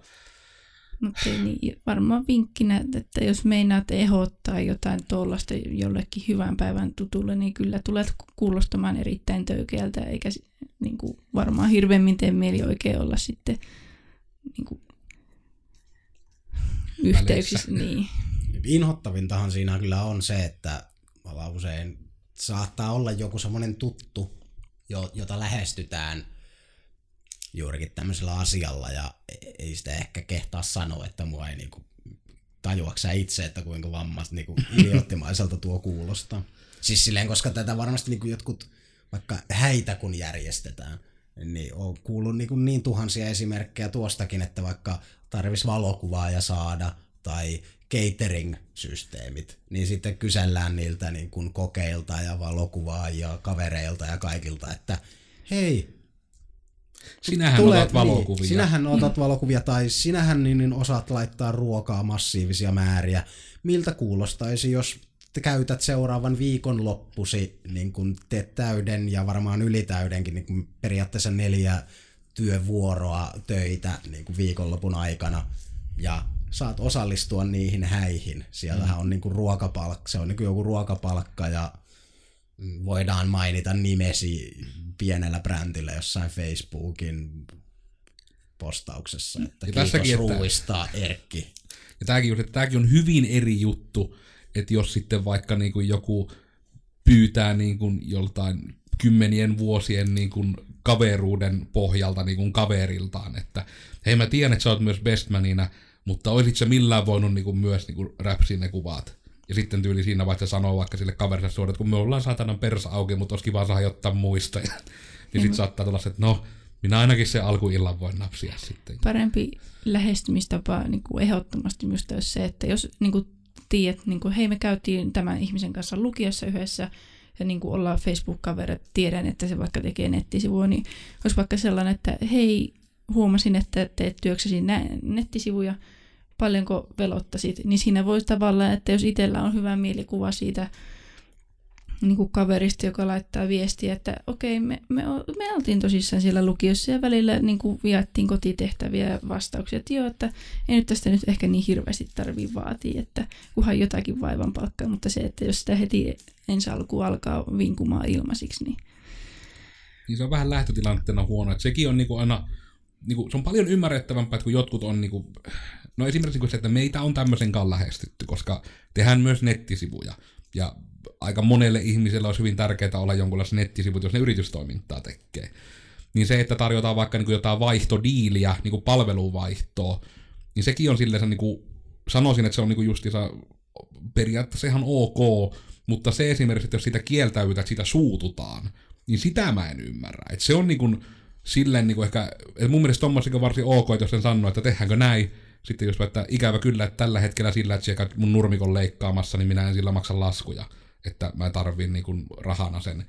mutta niin, varmaan vinkkinä, että jos meinaat ehdottaa jotain tuollaista jollekin hyvän päivän tutulle, niin kyllä tulet kuulostamaan erittäin töykeältä, eikä niin kuin, varmaan hirveämmin tee mieli oikein olla sitten niin kuin, yhteyksissä. Niin. Inhottavintahan siinä kyllä on se, että usein saattaa olla joku semmoinen tuttu, jota lähestytään – juurikin tämmöisellä asialla ja ei sitä ehkä kehtaa sanoa, että mua ei niinku, tajuaksä itse, että kuinka vammasta niinku <laughs> idioottimaiselta tuo kuulostaa. Siis silleen, koska tätä varmasti niinku jotkut, vaikka häitä kun järjestetään, niin on kuullut niinku niin tuhansia esimerkkejä tuostakin, että vaikka tarvis valokuvaa ja saada tai catering-systeemit, niin sitten kysellään niiltä niin kuin kokeilta ja valokuvaa ja kavereilta ja kaikilta, että hei, Sinähän tulee, otat valokuvia. Niin, sinähän otat mm. valokuvia tai sinähän niin, niin osaat laittaa ruokaa massiivisia määriä. Miltä kuulostaisi, jos te käytät seuraavan viikon loppusi, niin kun teet täyden ja varmaan ylitäydenkin niin kun periaatteessa neljä työvuoroa töitä niin kuin viikonlopun aikana ja saat osallistua niihin häihin. Siellähän mm. on niin kuin ruokapalkka, se on niin kuin joku ruokapalkka ja voidaan mainita nimesi pienellä brändillä jossain Facebookin postauksessa, että ja kiitos tässäkin, ruuista, että, Erkki. Ja tämäkin, että tämäkin on hyvin eri juttu, että jos sitten vaikka niin kuin joku pyytää niin kuin joltain kymmenien vuosien niin kuin kaveruuden pohjalta niin kuin kaveriltaan, että hei mä tiedän, että sä oot myös bestmanina, mutta olisit sä millään voinut niin kuin myös niin kuin räpsiä ne kuvat. Ja sitten tyyli siinä vaiheessa sanoo vaikka sille kaverille suoraan, että kun me ollaan saatanan persa auki, mutta olisi kiva saada jotain muista. Ja, <laughs> niin sitten mm. saattaa tulla se, että no, minä ainakin se alkuillan voin napsia sitten. Parempi lähestymistapa niin kuin ehdottomasti myös se, että jos niin kuin tiedät, niin kuin, hei me käytiin tämän ihmisen kanssa lukiossa yhdessä, ja niin kuin ollaan Facebook-kaverit, tiedän, että se vaikka tekee nettisivua, niin olisi vaikka sellainen, että hei, huomasin, että teet työksesi nettisivuja, paljonko velottasit, niin siinä voisi tavallaan, että jos itsellä on hyvä mielikuva siitä niin kuin kaverista, joka laittaa viestiä, että okei, me, me, me oltiin tosissaan siellä lukiossa ja välillä niin kuin viattiin kotitehtäviä ja vastauksia, että joo, että ei nyt tästä nyt ehkä niin hirveästi tarvii vaatia, että kunhan jotakin vaivan palkkaa, mutta se, että jos sitä heti ensi alkuun alkaa vinkumaan ilmaisiksi, niin... Niin se on vähän lähtötilanteena huono, että sekin on niin kuin aina, niin kuin, se on paljon ymmärrettävämpää, että kun jotkut on niin kuin, No esimerkiksi se, että meitä on tämmöisen kanssa lähestytty, koska tehdään myös nettisivuja. Ja aika monelle ihmiselle olisi hyvin tärkeää olla jonkunlaista nettisivut, jos ne yritystoimintaa tekee. Niin se, että tarjotaan vaikka niin kuin jotain vaihtodiiliä, niin kuin palveluvaihtoa, niin sekin on silleen, niin kuin, sanoisin, että se on niin kuin justiinsa periaatteessa ihan ok, mutta se esimerkiksi, että jos sitä kieltäytyy, että sitä suututaan, niin sitä mä en ymmärrä. Että se on niin kuin, silleen niin kuin ehkä, että mun mielestä on varsin ok, että jos sen sanoo, että tehdäänkö näin, sitten jos että ikävä kyllä, että tällä hetkellä sillä, että siellä mun nurmikon leikkaamassa, niin minä en sillä maksa laskuja, että mä tarviin niin kuin rahana sen.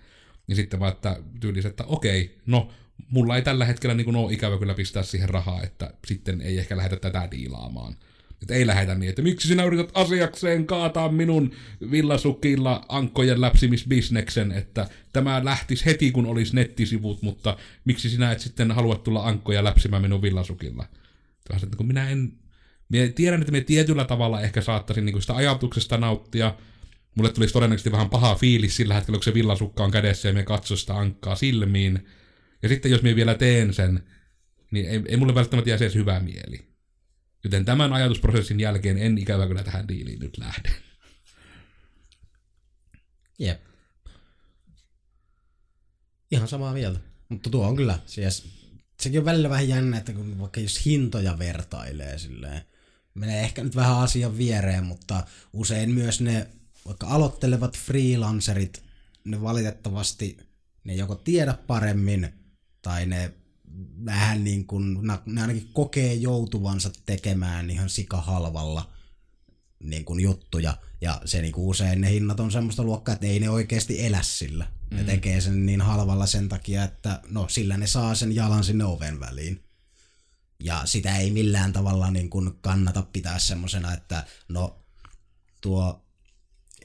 Niin sitten vaan, että tyylis, että okei, no, mulla ei tällä hetkellä niin ole ikävä kyllä pistää siihen rahaa, että sitten ei ehkä lähdetä tätä diilaamaan. Että ei lähetä niin, että miksi sinä yrität asiakseen kaataa minun villasukilla ankkojen läpsimisbisneksen, että tämä lähtisi heti, kun olisi nettisivut, mutta miksi sinä et sitten halua tulla ankkoja läpsimään minun villasukilla? Että kun minä en... Minä tiedän, että minä tietyllä tavalla ehkä saattaisin niin sitä ajatuksesta nauttia. Mulle tulisi todennäköisesti vähän paha fiilis sillä hetkellä, kun se villasukka on kädessä ja me katso sitä ankkaa silmiin. Ja sitten jos minä vielä teen sen, niin ei, ei mulle välttämättä jää edes hyvä mieli. Joten tämän ajatusprosessin jälkeen en ikävä kyllä tähän diiliin nyt lähde. Jep. Ihan samaa mieltä. Mutta tuo on kyllä, siis sekin on välillä vähän jännä, että kun vaikka jos hintoja vertailee silleen, menee ehkä nyt vähän asian viereen, mutta usein myös ne vaikka aloittelevat freelancerit, ne valitettavasti, ne joko tiedä paremmin, tai ne vähän niin kuin, ne ainakin kokee joutuvansa tekemään ihan sikahalvalla niin kuin juttuja. Ja se niin kuin usein ne hinnat on semmoista luokkaa, että ei ne oikeasti elä sillä. Ne mm. tekee sen niin halvalla sen takia, että no sillä ne saa sen jalan sinne oven väliin. Ja sitä ei millään tavalla niin kuin kannata pitää semmoisena, että no tuo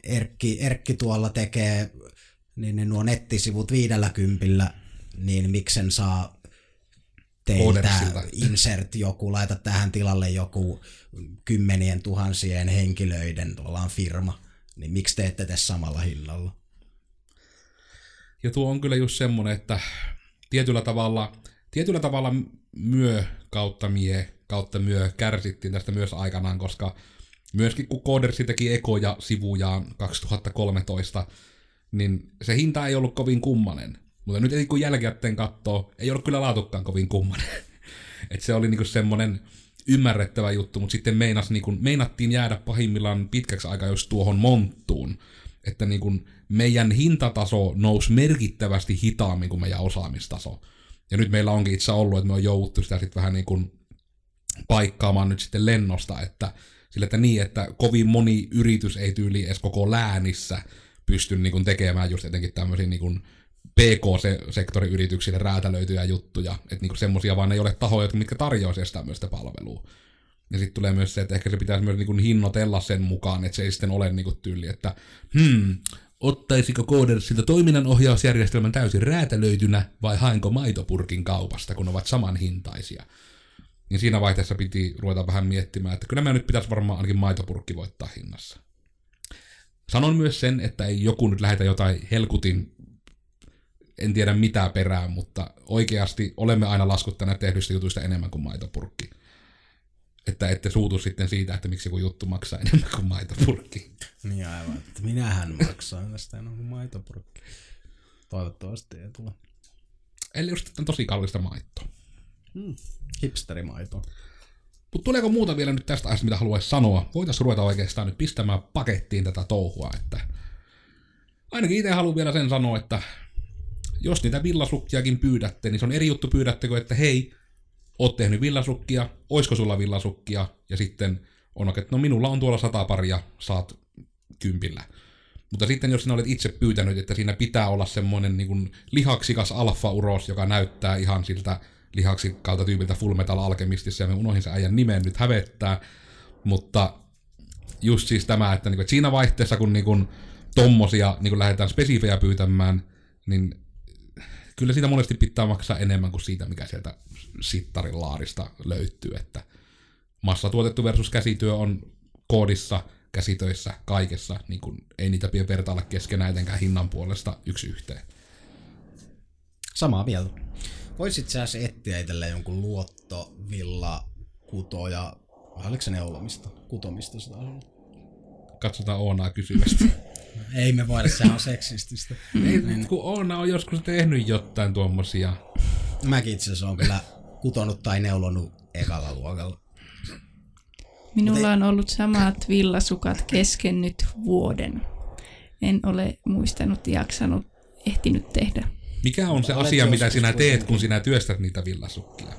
Erkki, Erkki tuolla tekee niin ne nuo nettisivut viidellä kympillä, niin miksen saa teiltä <laughs> insert joku, laita tähän tilalle joku kymmenien tuhansien henkilöiden tavallaan firma, niin miksi te ette tee samalla hinnalla? Ja tuo on kyllä just semmonen, että tietyllä tavalla, tietyllä tavalla myö kautta mie kautta myö kärsittiin tästä myös aikanaan, koska myöskin kun Codersi teki ekoja sivujaan 2013, niin se hinta ei ollut kovin kummanen. Mutta nyt kun jälkikäteen katsoo, ei ollut kyllä laatukkaan kovin kummanen. <laughs> Et se oli niinku semmonen ymmärrettävä juttu, mutta sitten meinas, niinku, meinattiin jäädä pahimmillaan pitkäksi aikaa jos tuohon monttuun. Että niinku meidän hintataso nousi merkittävästi hitaammin kuin meidän osaamistaso. Ja nyt meillä onkin itse ollut, että me on jouduttu sitä sitten vähän niinku paikkaamaan nyt sitten lennosta, että sillä että niin, että kovin moni yritys ei tyyli edes koko läänissä pysty niin tekemään just etenkin tämmöisiä niin PK-sektorin yrityksille räätälöityjä juttuja, että niinku semmosia vaan ei ole tahoja, mitkä tarjoaisi tämmöistä palvelua. Ja sitten tulee myös se, että ehkä se pitäisi myös niinku hinnoitella sen mukaan, että se ei sitten ole niinku tyyli, että hmm, ottaisiko Codersilta toiminnanohjausjärjestelmän täysin räätälöitynä vai haenko maitopurkin kaupasta, kun ovat samanhintaisia. Niin siinä vaiheessa piti ruveta vähän miettimään, että kyllä me nyt pitäisi varmaan ainakin maitopurkki voittaa hinnassa. Sanon myös sen, että ei joku nyt lähetä jotain helkutin en tiedä mitä perään, mutta oikeasti olemme aina laskuttaneet tehdyistä jutuista enemmän kuin maitopurkki. Että ette suutu sitten siitä, että miksi joku juttu maksaa enemmän kuin maitopurkki. Niin aivan, että minähän maksan tästä enemmän kuin maitopurkki. Toivottavasti ei tule. Eli just on tosi kallista maitoa. Hmm. Hipsterimaito. Mutta tuleeko muuta vielä nyt tästä ajasta, mitä haluaisi sanoa? Voitaisiin ruveta oikeastaan nyt pistämään pakettiin tätä touhua, että ainakin itse haluan vielä sen sanoa, että jos niitä villasukkiakin pyydätte, niin se on eri juttu pyydättekö, että hei, oot tehnyt villasukkia, oisko sulla villasukkia, ja sitten on, että no minulla on tuolla sata paria, saat kympillä. Mutta sitten jos sinä olet itse pyytänyt, että siinä pitää olla semmoinen niin kuin lihaksikas alfa-uros, joka näyttää ihan siltä lihaksikalta tyypiltä Full Metal Alchemistissa, ja me unohin sen äijän nimen nyt hävettää, mutta just siis tämä, että, niin kuin, että siinä vaihteessa, kun niin kuin, tommosia niin kuin lähdetään spesifejä pyytämään, niin kyllä siitä monesti pitää maksaa enemmän kuin siitä, mikä sieltä sittarin laarista löytyy, että massatuotettu versus käsityö on koodissa, käsitöissä, kaikessa, niin kuin ei niitä pidä vertailla keskenään etenkään hinnan puolesta yksi yhteen. Samaa mieltä. Voisit sä etsiä itselleen jonkun luottovilla kutoja, oliko se neulomista, kutomista sitä Katsotaan Oonaa kysyvästi. <laughs> Ei me voida, se on seksististä. Ei, <laughs> niin. kun Oona on joskus tehnyt jotain tuommoisia. Mäkin itse asiassa on kyllä kutonut tai neulonut ekalla luokalla. Minulla on ollut samat villasukat kesken nyt vuoden. En ole muistanut, jaksanut, ehtinyt tehdä. Mikä on se Olet asia, mitä sinä teet, kun sinä työstät niitä villasukkia?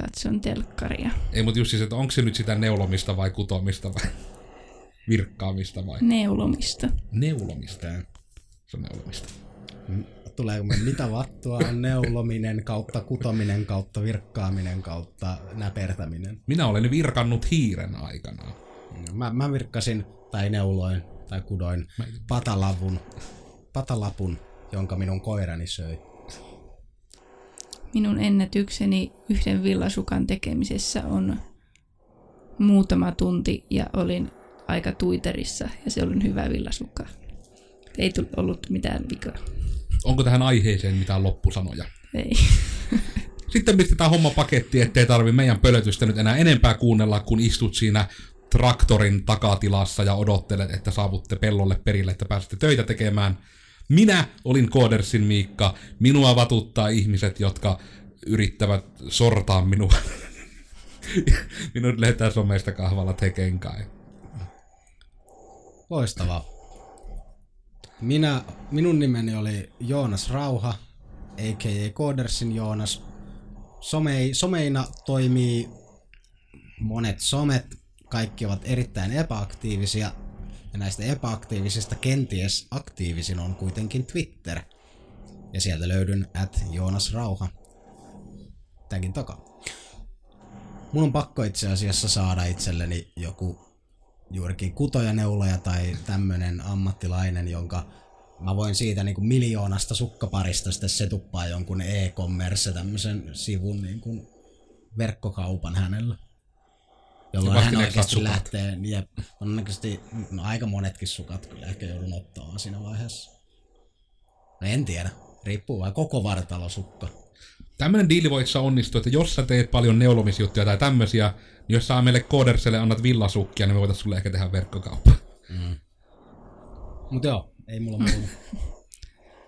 Katson telkkaria. Ei, mutta just siis, että onko se nyt sitä neulomista vai kutomista vai? <laughs> virkkaamista vai? Neulomista. Neulomista. Se on neulomista. Tuleeko me mitä vattua on neulominen kautta kutominen kautta virkkaaminen kautta näpertäminen. Minä olen virkannut hiiren aikana. Mä, mä virkkasin tai neuloin tai kudoin patalavun, patalapun, jonka minun koirani söi. Minun ennätykseni yhden villasukan tekemisessä on muutama tunti ja olin aika tuiterissa ja se oli hyvä villasukka. Ei tullut ollut mitään vikaa. Onko tähän aiheeseen mitään loppusanoja? Ei. <laughs> Sitten pistetään homma pakettiin, ettei tarvi meidän pölötystä nyt enää enempää kuunnella, kun istut siinä traktorin takatilassa ja odottelet, että saavutte pellolle perille, että pääsette töitä tekemään. Minä olin Koodersin Miikka. Minua vatuttaa ihmiset, jotka yrittävät sortaa minua. <laughs> Minut löytää somesta kahvalla teken kai. Loistavaa. Minä, minun nimeni oli Joonas Rauha, a.k.a. Koodersin Joonas. Somei, someina toimii monet somet, kaikki ovat erittäin epäaktiivisia. Ja näistä epäaktiivisista kenties aktiivisin on kuitenkin Twitter. Ja sieltä löydyn at Joonas Rauha. Tagin takaa. Mun on pakko itse asiassa saada itselleni joku juurikin kutoja, neuloja tai tämmönen ammattilainen, jonka mä voin siitä niin kuin miljoonasta sukkaparista sitten setuppaa jonkun e-commerce tämmöisen sivun niin kuin verkkokaupan hänellä. Jolloin hän oikeasti lähtee, jep, todennäköisesti no, aika monetkin sukat kyllä ehkä joudun ottamaan siinä vaiheessa. No en tiedä, riippuu vai koko vartalosukka. Tämmönen diili voi itse onnistua, että jos sä teet paljon neulomisjuttuja tai tämmösiä, niin jos sä meille Kooderselle annat villasukkia, niin me voitais sulle ehkä tehdä verkkokauppa. Mut joo, ei mulla muuta. <laughs>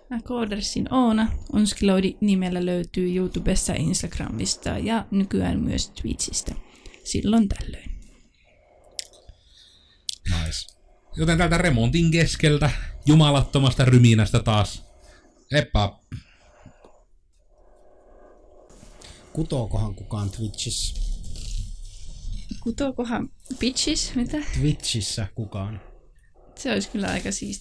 Mä Koodersin Oona. Onskiloidi nimellä löytyy YouTubesta, Instagramista ja nykyään myös Twitchistä. Silloin tällöin. nice. Joten tältä remontin keskeltä, jumalattomasta ryminästä taas. Epä, Kutookohan kukaan Twitchissä? Kutookohan bitches? Mitä? Twitchissä kukaan? Se olisi kyllä aika siisti.